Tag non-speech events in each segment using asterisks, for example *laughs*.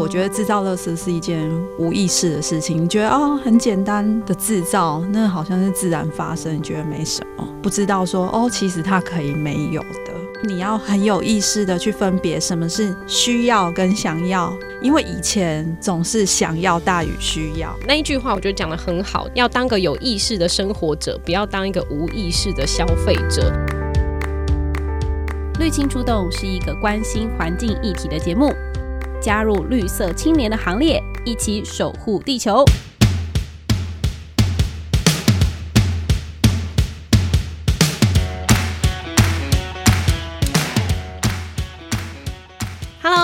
我觉得制造垃圾是一件无意识的事情。你觉得哦，很简单的制造，那好像是自然发生，你觉得没什么，不知道说哦，其实它可以没有的。你要很有意识的去分别什么是需要跟想要，因为以前总是想要大于需要。那一句话我觉得讲的很好，要当个有意识的生活者，不要当一个无意识的消费者。绿青出动是一个关心环境议题的节目。加入绿色青年的行列，一起守护地球。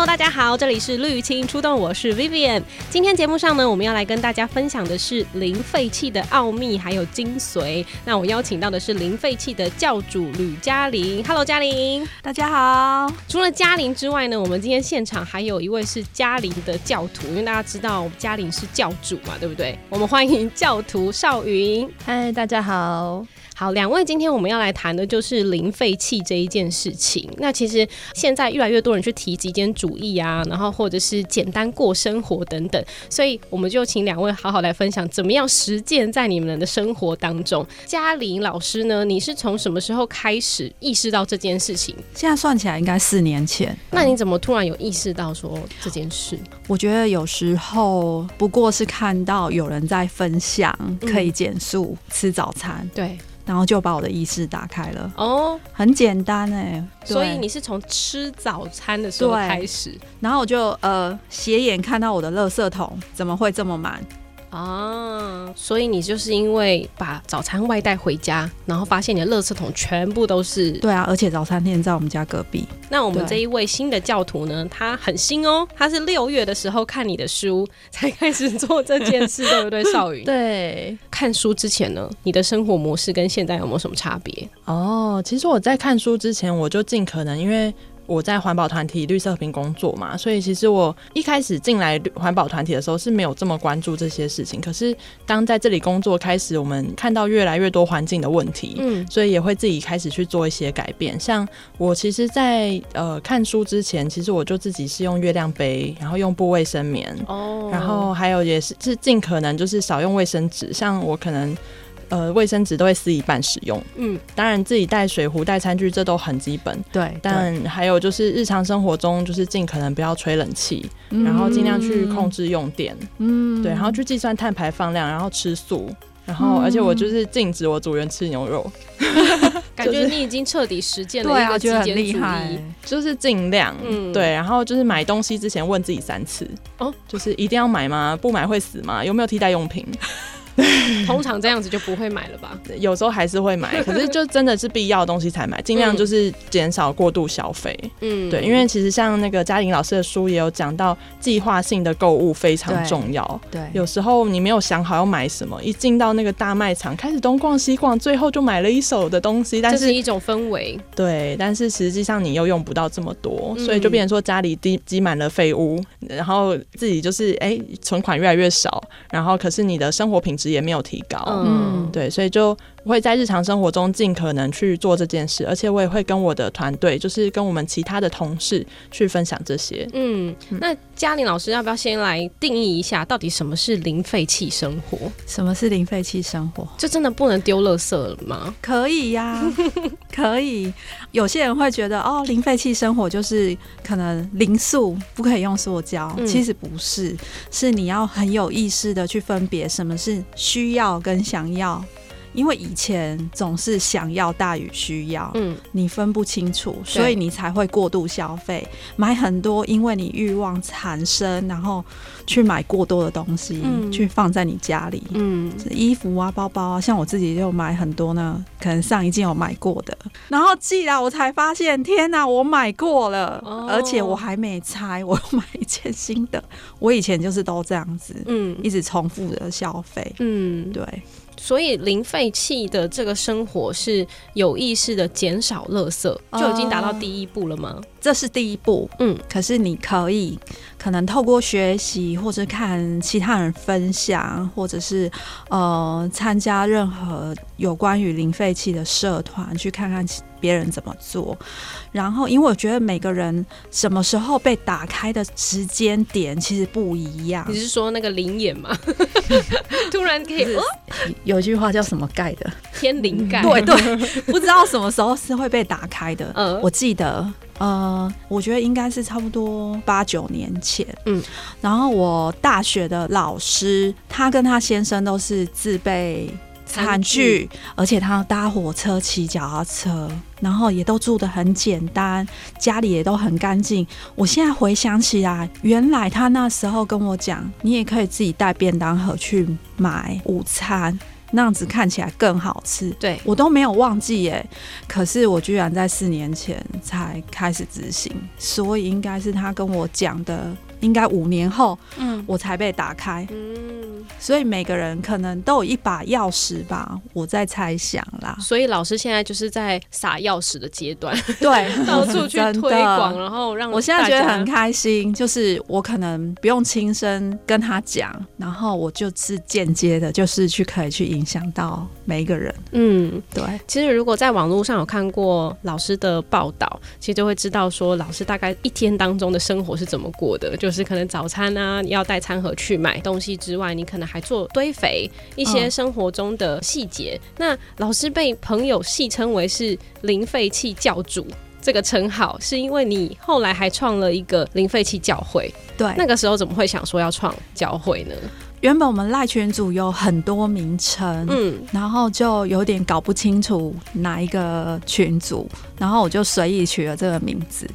大家好，这里是绿青出动，我是 Vivian。今天节目上呢，我们要来跟大家分享的是零废弃的奥秘还有精髓。那我邀请到的是零废弃的教主吕嘉玲。Hello，嘉玲，大家好。除了嘉玲之外呢，我们今天现场还有一位是嘉玲的教徒，因为大家知道嘉玲是教主嘛，对不对？我们欢迎教徒少云。嗨，大家好。好，两位，今天我们要来谈的就是零废弃这一件事情。那其实现在越来越多人去提极简主义啊，然后或者是简单过生活等等，所以我们就请两位好好来分享，怎么样实践在你们的生活当中。嘉玲老师呢，你是从什么时候开始意识到这件事情？现在算起来应该四年前。那你怎么突然有意识到说这件事？我觉得有时候不过是看到有人在分享可以减速、嗯、吃早餐，对。然后就把我的意识打开了。哦，很简单哎、欸，所以你是从吃早餐的时候开始，然后我就呃斜眼看到我的垃圾桶怎么会这么满。啊，所以你就是因为把早餐外带回家，然后发现你的垃圾桶全部都是。对啊，而且早餐店在我们家隔壁。那我们这一位新的教徒呢，他很新哦，他是六月的时候看你的书才开始做这件事，对不对，*laughs* 少云？对，看书之前呢，你的生活模式跟现在有没有什么差别？哦，其实我在看书之前，我就尽可能因为。我在环保团体绿色和平工作嘛，所以其实我一开始进来环保团体的时候是没有这么关注这些事情。可是当在这里工作开始，我们看到越来越多环境的问题，嗯，所以也会自己开始去做一些改变。像我其实在，在呃看书之前，其实我就自己是用月亮杯，然后用布卫生棉，哦，然后还有也是是尽可能就是少用卫生纸，像我可能。呃，卫生纸都会撕一半使用。嗯，当然自己带水壶、带餐具，这都很基本。对，但还有就是日常生活中，就是尽可能不要吹冷气，嗯，然后尽量去控制用电。嗯，对，然后去计算碳排放量，然后吃素，然后而且我就是禁止我组员吃牛肉。*laughs* 感觉你已经彻底实践了一个极简主义，对啊，觉得很厉害。就是尽量。嗯，对，然后就是买东西之前问自己三次。哦，就是一定要买吗？不买会死吗？有没有替代用品？*laughs* 通常这样子就不会买了吧？有时候还是会买，*laughs* 可是就真的是必要的东西才买，尽量就是减少过度消费。嗯，对，因为其实像那个嘉玲老师的书也有讲到，计划性的购物非常重要。对，对，有时候你没有想好要买什么，一进到那个大卖场，开始东逛西逛，最后就买了一手的东西。但是，这是一种氛围。对，但是实际上你又用不到这么多，所以就变成说家里积积满了废物，然后自己就是哎、欸、存款越来越少，然后可是你的生活品质。也没有提高，嗯，对，所以就会在日常生活中尽可能去做这件事，而且我也会跟我的团队，就是跟我们其他的同事去分享这些。嗯，那嘉玲老师要不要先来定义一下，到底什么是零废弃生活？什么是零废弃生活？就真的不能丢垃圾了吗？可以呀、啊，*laughs* 可以。有些人会觉得，哦，零废弃生活就是可能零塑，不可以用塑胶。嗯、其实不是，是你要很有意识的去分别什么是需要跟想要。因为以前总是想要大于需要，嗯，你分不清楚，所以你才会过度消费，买很多，因为你欲望产生，然后去买过多的东西，嗯，去放在你家里，嗯，衣服啊、包包啊，像我自己就买很多呢，可能上一件有买过的，然后寄来我才发现，天哪，我买过了，哦，而且我还没拆，*laughs* 我又买一件新的，我以前就是都这样子，嗯，一直重复的消费，嗯，对。所以零废弃的这个生活是有意识的减少垃圾，就已经达到第一步了吗？这是第一步，嗯，可是你可以可能透过学习，或者看其他人分享，或者是呃参加任何有关于零废弃的社团，去看看别人怎么做。然后，因为我觉得每个人什么时候被打开的时间点其实不一样。你是说那个灵眼吗？*laughs* 突然可以，有一句话叫什么盖的？天灵盖。对对，不知道什么时候是会被打开的。嗯，我记得。呃，我觉得应该是差不多八九年前，嗯，然后我大学的老师，他跟他先生都是自备餐具，而且他搭火车、骑脚踏车，然后也都住得很简单，家里也都很干净。我现在回想起来，原来他那时候跟我讲，你也可以自己带便当盒去买午餐。那样子看起来更好吃，对，我都没有忘记耶。可是我居然在四年前才开始执行，所以应该是他跟我讲的。应该五年后，嗯，我才被打开，嗯，所以每个人可能都有一把钥匙吧，我在猜想啦。所以老师现在就是在撒钥匙的阶段，对，*laughs* 到处去推广，然后让我现在觉得很开心，就是我可能不用亲身跟他讲，然后我就是间接的，就是去可以去影响到每一个人。嗯，对。其实如果在网络上有看过老师的报道，其实就会知道说老师大概一天当中的生活是怎么过的。就是可能早餐啊，你要带餐盒去买东西之外，你可能还做堆肥，一些生活中的细节。嗯。那老师被朋友戏称为是零废弃教主这个称号，是因为你后来还创了一个零废弃教会。对，那个时候怎么会想说要创教会呢？原本我们赖群组有很多名称，嗯，然后就有点搞不清楚哪一个群组，然后我就随意取了这个名字。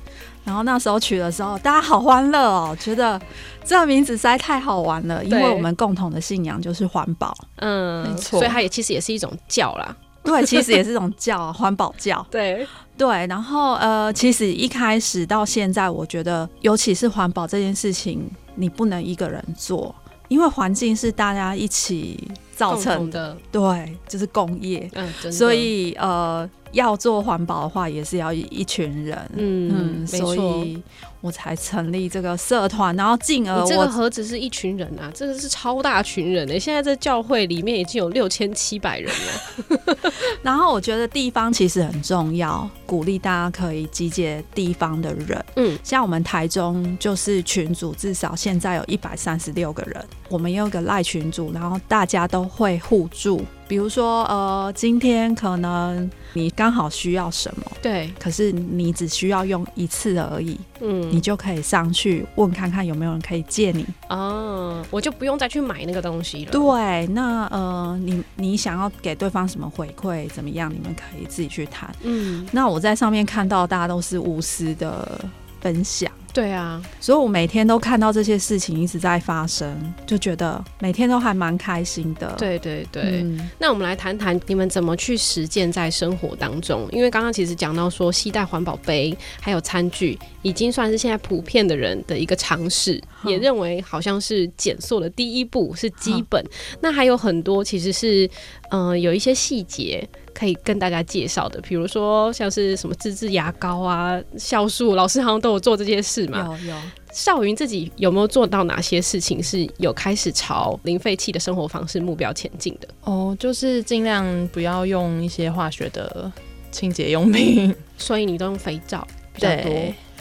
然后那时候取的时候，大家好欢乐哦，觉得这个名字实在太好玩了，因为我们共同的信仰就是环保，嗯，没错，所以它也其实也是一种教啦，对，其实也是一种教，环保教，*laughs* 对。对。然后呃，其实一开始到现在，我觉得尤其是环保这件事情，你不能一个人做，因为环境是大家一起造成的，对，就是工业，嗯，所以呃。要做环保的话，也是要一群人，嗯，嗯，所以我才成立这个社团，然后进而我这个何止是一群人啊，这个是超大群人的、欸。现在在教会里面已经有六千七百人了。*laughs* 然后我觉得地方其实很重要，鼓励大家可以集结地方的人。嗯，像我们台中就是群组，至少现在有一百三十六个人，我们有个赖群组，然后大家都会互助。比如说，呃，今天可能你刚好需要什么，对，可是你只需要用一次而已，嗯，你就可以上去问看看有没有人可以借你，哦，我就不用再去买那个东西了。对，那呃，你你想要给对方什么回馈，怎么样，你们可以自己去谈。嗯，那我在上面看到大家都是无私的分享。对啊，所以我每天都看到这些事情一直在发生，就觉得每天都还蛮开心的。对对对，嗯、那我们来谈谈你们怎么去实践在生活当中？因为刚刚其实讲到说，携带环保杯还有餐具，已经算是现在普遍的人的一个尝试，也认为好像是减塑的第一步是基本。那还有很多其实是，嗯、呃，有一些细节。可以跟大家介绍的，比如说像是什么自制牙膏啊、酵素，老师好像都有做这些事嘛。有有，少云自己有没有做到哪些事情是有开始朝零废弃的生活方式目标前进的？哦，就是尽量不要用一些化学的清洁用品，所以你都用肥皂比较多。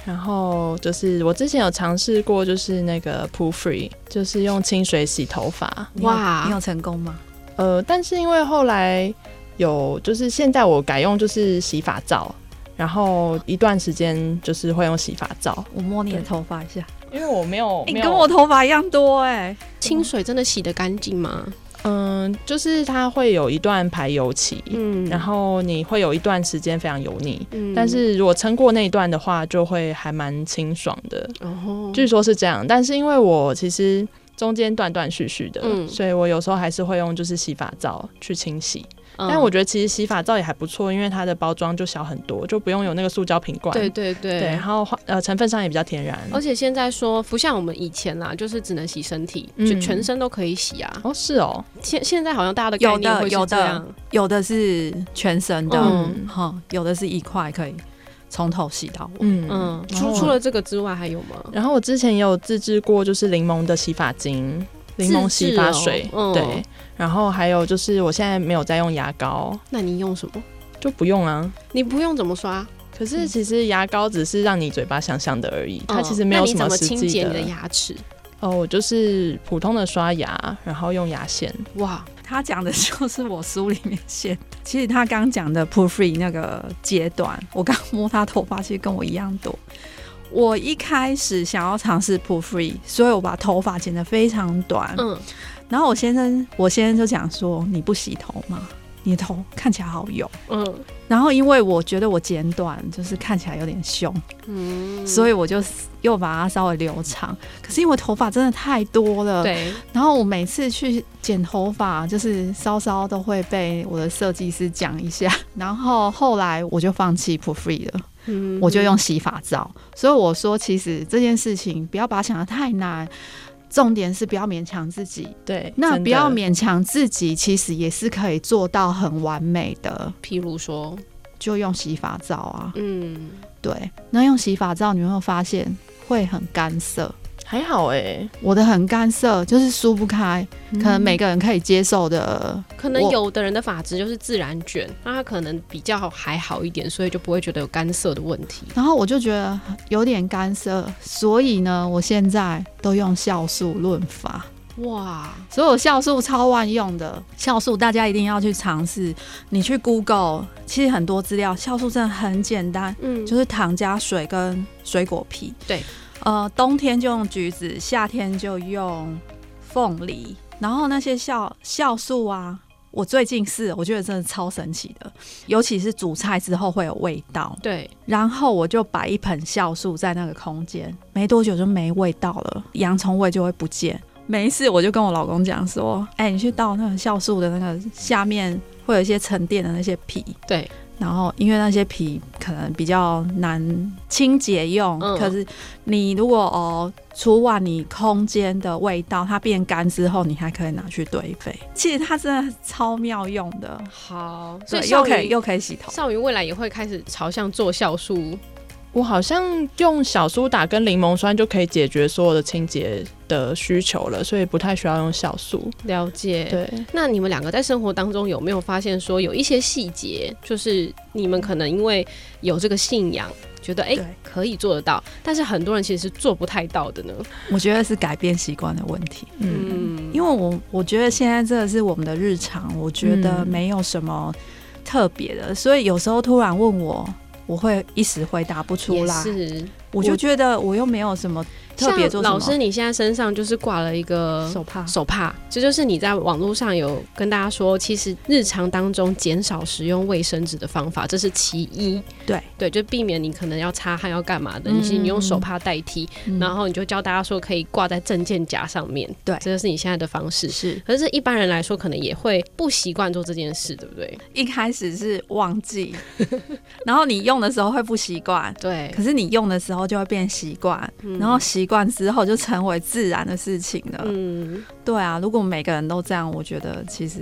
然后就是我之前有尝试过，就是那个 Poo Free，就是用清水洗头发。哇，你有成功吗？呃，但是因为后来。有，就是现在我改用就是洗发皂，然后一段时间就是会用洗发皂。我摸你的头发一下，因为我没有，你跟我头发一样多哎、欸。清水真的洗得干净吗？嗯，就是它会有一段排油期，嗯，然后你会有一段时间非常油腻，嗯，但是如果撑过那一段的话，就会还蛮清爽的。哦，据说是这样，但是因为我其实中间断断续续的，嗯，所以我有时候还是会用就是洗发皂去清洗。但我觉得其实洗发皂也还不错，因为它的包装就小很多，就不用有那个塑胶瓶罐。对对对，对，然后呃成分上也比较天然。而且现在说不像我们以前啦，就是只能洗身体，就全身都可以洗啊。哦，是哦。现现在好像大家的概念会是这样，有的有的是全身的，嗯，哈，有的是一块可以。从头洗到尾。嗯嗯，除除了这个之外还有吗？然后我之前也有自制过，就是柠檬的洗发精、柠檬洗发水，哦嗯对。然后还有就是我现在没有在用牙膏，那你用什么？就不用啊。你不用怎么刷？可是其实牙膏只是让你嘴巴香香的而已，嗯它其实没有什那你怎么实际清洁你的牙齿？哦，我就是普通的刷牙，然后用牙线。哇，他讲的就是我书里面写的。*laughs* 其实他刚讲的 poo free 那个阶段，我刚摸他头发，其实跟我一样多。我一开始想要尝试 poo free，所以我把头发剪得非常短。嗯，然后我先生，我先生就讲说：“你不洗头吗？你的头看起来好油。”嗯然后因为我觉得我剪短就是看起来有点凶，嗯，所以我就又把它稍微留长。可是因为头发真的太多了，对，然后我每次去剪头发，就是稍稍都会被我的设计师讲一下。*laughs* 然后后来我就放弃 poo free 了，嗯我就用洗发皂。所以我说，其实这件事情不要把它想得太难，重点是不要勉强自己。对，那不要勉强自己，其实也是可以做到很完美的。譬如说，就用洗发皂啊，嗯，对，那用洗发皂你有没有发现会很干涩？还好哎、我的很干涩，就是梳不开，嗯可能每个人可以接受的。可能有的人的发质就是自然卷，那他可能比较还好一点，所以就不会觉得有干涩的问题。然后我就觉得有点干涩，所以呢，我现在都用酵素润发。哇，所有酵素超万用的酵素，大家一定要去尝试。你去 Google，其实很多资料，酵素真的很简单，嗯，就是糖加水跟水果皮。对，呃，冬天就用橘子，夏天就用凤梨。然后那些酵酵素啊，我最近是，我觉得真的超神奇的，尤其是煮菜之后会有味道。对，然后我就摆一盆酵素在那个空间，没多久就没味道了，洋葱味就会不见。没事，我就跟我老公讲说：“哎、你去倒那个酵素的那个下面会有一些沉淀的那些皮，对，然后因为那些皮可能比较难清洁用，嗯可是你如果哦除完你空间的味道，它变干之后，你还可以拿去堆肥。其实它真的超妙用的，好，所，以又可以又可以洗头。少云未来也会开始朝向做酵素。我好像用小苏打跟柠檬酸就可以解决所有的清洁的需求了，所以不太需要用酵素。了解，。对，那你们两个在生活当中有没有发现说有一些细节，就是你们可能因为有这个信仰，觉得哎、对可以做得到，但是很多人其实是做不太到的呢？我觉得是改变习惯的问题。嗯，嗯，因为我我觉得现在这个是我们的日常，我觉得嗯没有什么特别的，所以有时候突然问我，我会一时回答不出来。是。我就觉得我又没有什么特别做。老师，你现在身上就是挂了一个手帕，手帕，这就是你在网络上有跟大家说，其实日常当中减少使用卫生纸的方法，这是其一。对对，就避免你可能要擦汗要干嘛的，嗯你是你用手帕代替，嗯然后你就教大家说可以挂在证件夹上面。对这就是你现在的方式。是可是，一般人来说，可能也会不习惯做这件事，对不对？一开始是忘记，*laughs* 然后你用的时候会不习惯，对，可是你用的时候就会变习惯，然后习惯之后就成为自然的事情了。嗯，对啊，如果每个人都这样，我觉得其实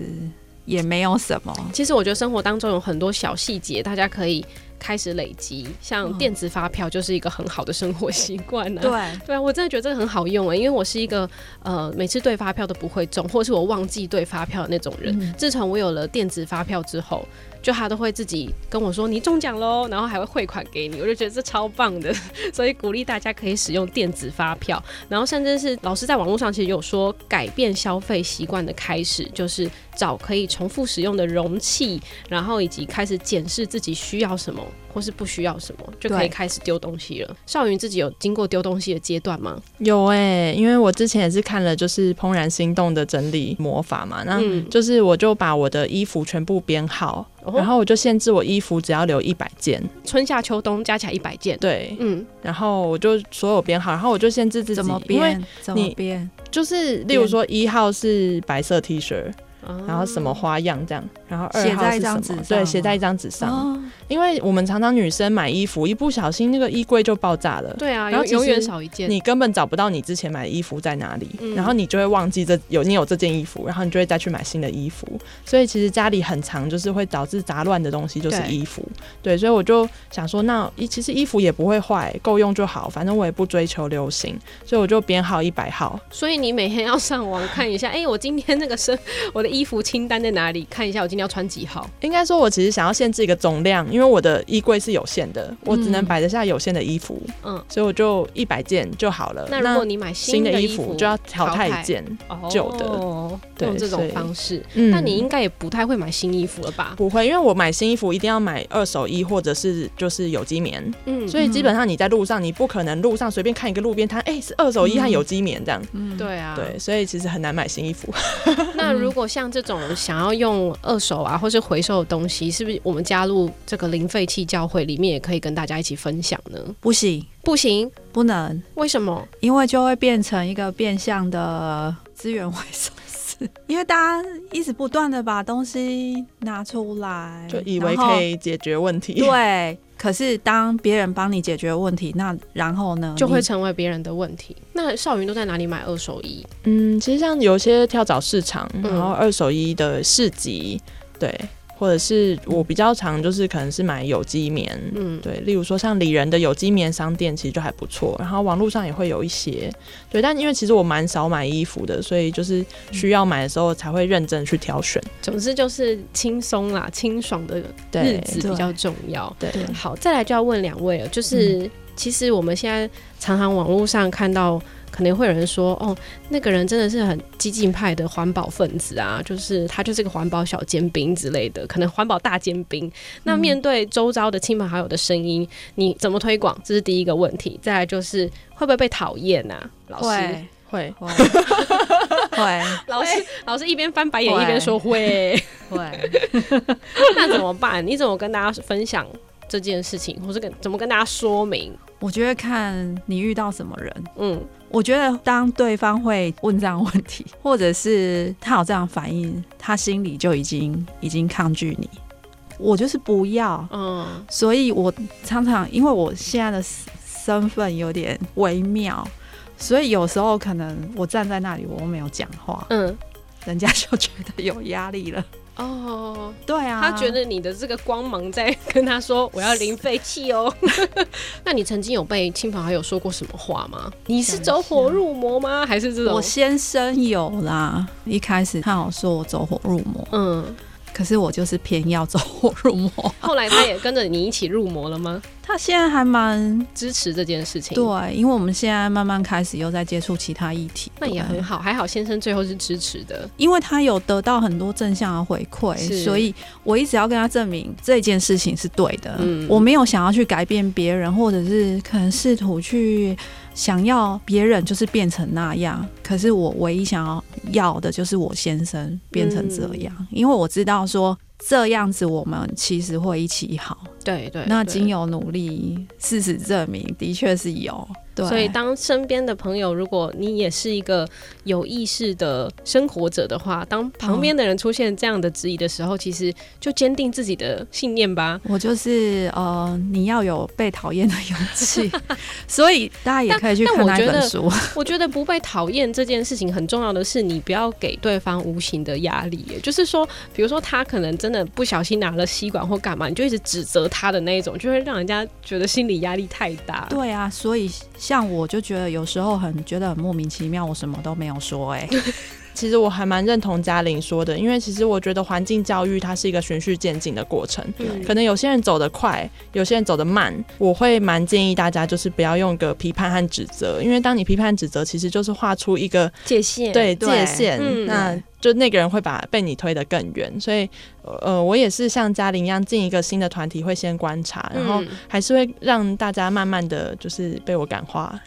也没有什么。其实我觉得生活当中有很多小细节，大家可以开始累积，像电子发票就是一个很好的生活习惯呢。对，对啊，我真的觉得这个很好用诶，因为我是一个呃每次对发票都不会中，或是我忘记对发票的那种人。嗯自从我有了电子发票之后，就他都会自己跟我说你中奖喽，然后还会汇款给你，我就觉得这超棒的，*laughs* 所以鼓励大家可以使用电子发票。然后甚至是老师在网络上其实有说，改变消费习惯的开始就是找可以重复使用的容器，然后以及开始检视自己需要什么或是不需要什么，就可以开始丢东西了。少云自己有经过丢东西的阶段吗？有哎、因为我之前也是看了就是《怦然心动》的整理魔法嘛，那嗯就是我就把我的衣服全部编号，哦然后我就限制我衣服只要留一百件，春夏秋冬加起来一百件。对，嗯，然后我就所有编号，然后我就限制自己，怎么因为编？怎么编？就是例如说一号是白色 T 恤，然后什么花样这样，然后二号写在一是什么张纸上对，写在一张纸上。哦，因为我们常常女生买衣服，一不小心那个衣柜就爆炸了。对啊，然后永永远少一件。你根本找不到你之前买的衣服在哪里，嗯然后你就会忘记这有你有这件衣服，然后你就会再去买新的衣服。所以其实家里很长就是会导致杂乱的东西就是衣服。对，所以我就想说，那衣其实衣服也不会坏，够用就好，反正我也不追求流行，所以我就编号一百号。所以你每天要上网看一下，哎、我今天那个身我的衣服清单在哪里？看一下我今天要穿几号。应该说，我其实想要限制一个总量，因为我的衣柜是有限的，我只能摆得下有限的衣服，嗯，所以我就一百件就好了。那如果你买新的衣的服服就要淘汰一件旧的，哦，对用这种方式。嗯那你应该也不太会买新衣服了吧？不会，因为我买新衣服一定要买二手衣或者是就是有机棉，嗯，所以基本上你在路上你不可能路上随便看一个路边摊，哎、是二手衣和有机棉这样，嗯，对啊，对，所以其实很难买新衣服。*laughs* *laughs* 那如果像这种想要用二手啊，或是回收的东西，是不是我们加入这个零废弃教会里面，也可以跟大家一起分享呢？不行，不行，不能，为什么？因为就会变成一个变相的资源回收室，因为大家一直不断的把东西拿出来，就以为可以解决问题，对。可是当别人帮你解决问题，那然后呢，就会成为别人的问题。那少云都在哪里买二手衣？嗯，其实像有些跳蚤市场，嗯然后二手衣的市集，对，或者是我比较常就是可能是买有机棉，嗯，对，例如说像里仁的有机棉商店，其实就还不错。然后网络上也会有一些，对，但因为其实我蛮少买衣服的，所以就是需要买的时候才会认真去挑选。总之就是轻松啦，清爽的日对子比较重要。对，对好，再来就要问两位了，就是、其实我们现在常常网络上看到，可能会有人说，哦，那个人真的是很激进派的环保分子啊，就是他就是个环保小尖兵之类的，可能环保大尖兵。那面对周遭的亲朋好友的声音，你怎么推广？这是第一个问题。再来就是会不会被讨厌啊？老师，会会会 *laughs* 会老师，老师一边翻白眼一边说会。会，*laughs* 那怎么办？你怎么跟大家分享这件事情，或是跟怎么跟大家说明？我觉得看你遇到什么人。嗯，我觉得当对方会问这样问题，或者是他有这样反应，他心里就已经已经抗拒你。我就是不要，嗯，所以我常常因为我现在的身份有点微妙，所以有时候可能我站在那里，我没有讲话，嗯，人家就觉得有压力了。哦，对啊，他觉得你的这个光芒在跟他说我要零废弃哦。*laughs* *laughs* 那你曾经有被亲朋好友说过什么话吗？你是走火入魔吗？还是这种？我先生有啦，一开始他有说我走火入魔，嗯，可是我就是偏要走火入魔。*laughs* 后来他也跟着你一起入魔了吗？他现在还蛮支持这件事情，对，因为我们现在慢慢开始又在接触其他议题，那也很好，还好先生最后是支持的。因为他有得到很多正向的回馈，所以我一直要跟他证明这件事情是对的。嗯我没有想要去改变别人，或者是可能试图去想要别人就是变成那样。可是我唯一想要要的就是我先生变成这样，嗯因为我知道说这样子我们其实会一起好。对对，对那经由努力，事实证明的确是有。对，所以，当身边的朋友，如果你也是一个有意识的生活者的话，当旁边的人出现这样的质疑的时候，其实就坚定自己的信念吧。我就是呃，你要有被讨厌的勇气，*laughs* 所以大家也可以去看那本书。*laughs* 我觉得不被讨厌这件事情很重要的是，你不要给对方无形的压力。也就是说，比如说他可能真的不小心拿了吸管或干嘛，你就一直指责他的那一种，就会让人家觉得心理压力太大。对啊，所以像我就觉得有时候很觉得很莫名其妙，我什么都没有说、欸，哎，*laughs* 其实我还蛮认同嘉玲说的，因为其实我觉得环境教育它是一个循序渐进的过程，嗯可能有些人走得快，有些人走得慢。我会蛮建议大家就是不要用个批判和指责，因为当你批判指责，其实就是画出一个界限，对对界限，嗯那就那个人会把被你推得更远。所以，呃，我也是像嘉玲一样进一个新的团体，会先观察，然后嗯还是会让大家慢慢的就是被我感化。*laughs*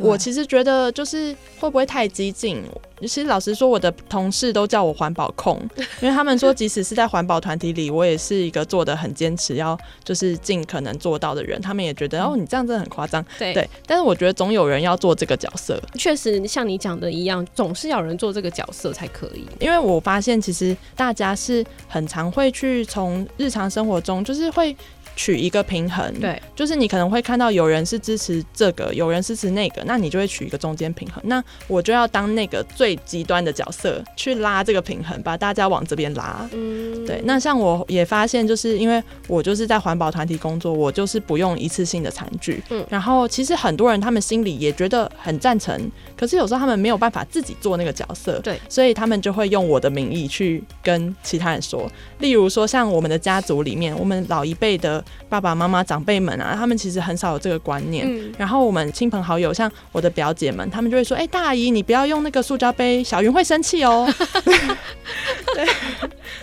对我其实觉得就是会不会太激进？其实老实说，我的同事都叫我环保控，*laughs* 因为他们说，即使是在环保团体里，我也是一个做的很坚持，要就是尽可能做到的人。他们也觉得，哦，你这样真的很夸张。对对，但是我觉得总有人要做这个角色。确实，像你讲的一样，总是要有人做这个角色才可以。因为我发现，其实大家是很常会去从日常生活中，就是会。取一个平衡，对，就是你可能会看到有人是支持这个，有人支持那个，那你就会取一个中间平衡。那我就要当那个最极端的角色去拉这个平衡，把大家往这边拉。嗯，对。那像我也发现，就是因为我就是在环保团体工作，我就是不用一次性的餐具。嗯，然后其实很多人他们心里也觉得很赞成，可是有时候他们没有办法自己做那个角色，对，所以他们就会用我的名义去跟其他人说，例如说像我们的家族里面，我们老一辈的。爸爸妈妈、长辈们啊，他们其实很少有这个观念。嗯、然后我们亲朋好友，像我的表姐们，他们就会说：“哎、欸，大姨，你不要用那个塑胶杯，小云会生气哦。*laughs* ” *laughs* 对，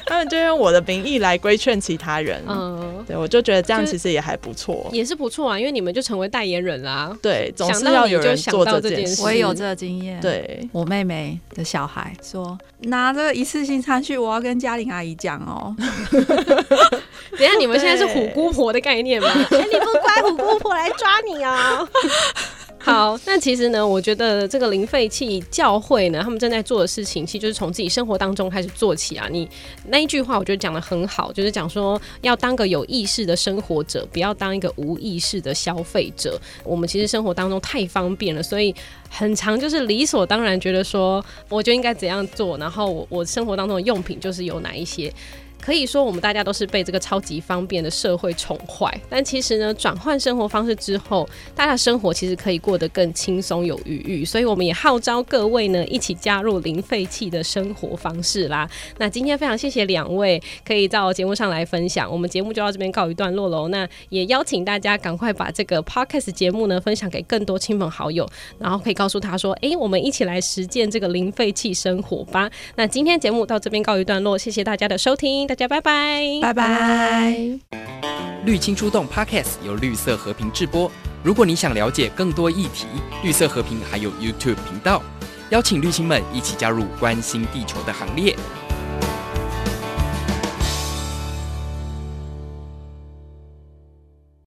他们就用我的名义来规劝其他人。嗯，对，我就觉得这样其实也还不错，也是不错啊，因为你们就成为代言人啦。对，总是要有人做这件事。我也有这个经验。对，我妹妹的小孩说：“拿着一次性餐具，我要跟嘉玲阿姨讲哦。” *laughs* 等一下，你们现在是虎姑婆的概念吗？*laughs* 哎、欸，你不乖，虎姑婆来抓你啊！*laughs* 好，那其实呢，我觉得这个零废弃教会呢，他们正在做的事情，其实就是从自己生活当中开始做起啊。你那一句话，我觉得讲的很好，就是讲说要当个有意识的生活者，不要当一个无意识的消费者。我们其实生活当中太方便了，所以很长就是理所当然觉得说，我就应该怎样做，然后我我生活当中的用品就是有哪一些。可以说，我们大家都是被这个超级方便的社会宠坏。但其实呢，转换生活方式之后，大家生活其实可以过得更轻松有余裕。所以，我们也号召各位呢，一起加入零废弃的生活方式啦。那今天非常谢谢两位可以到节目上来分享。我们节目就到这边告一段落喽。那也邀请大家赶快把这个 podcast 节目呢分享给更多亲朋好友，然后可以告诉他说：“哎、我们一起来实践这个零废弃生活吧。”那今天节目到这边告一段落，谢谢大家的收听。家拜拜，拜拜。绿青出动 Podcast 由绿色和平制播。如果你想了解更多议题，绿色和平还有 YouTube 频道，邀请绿青们一起加入关心地球的行列。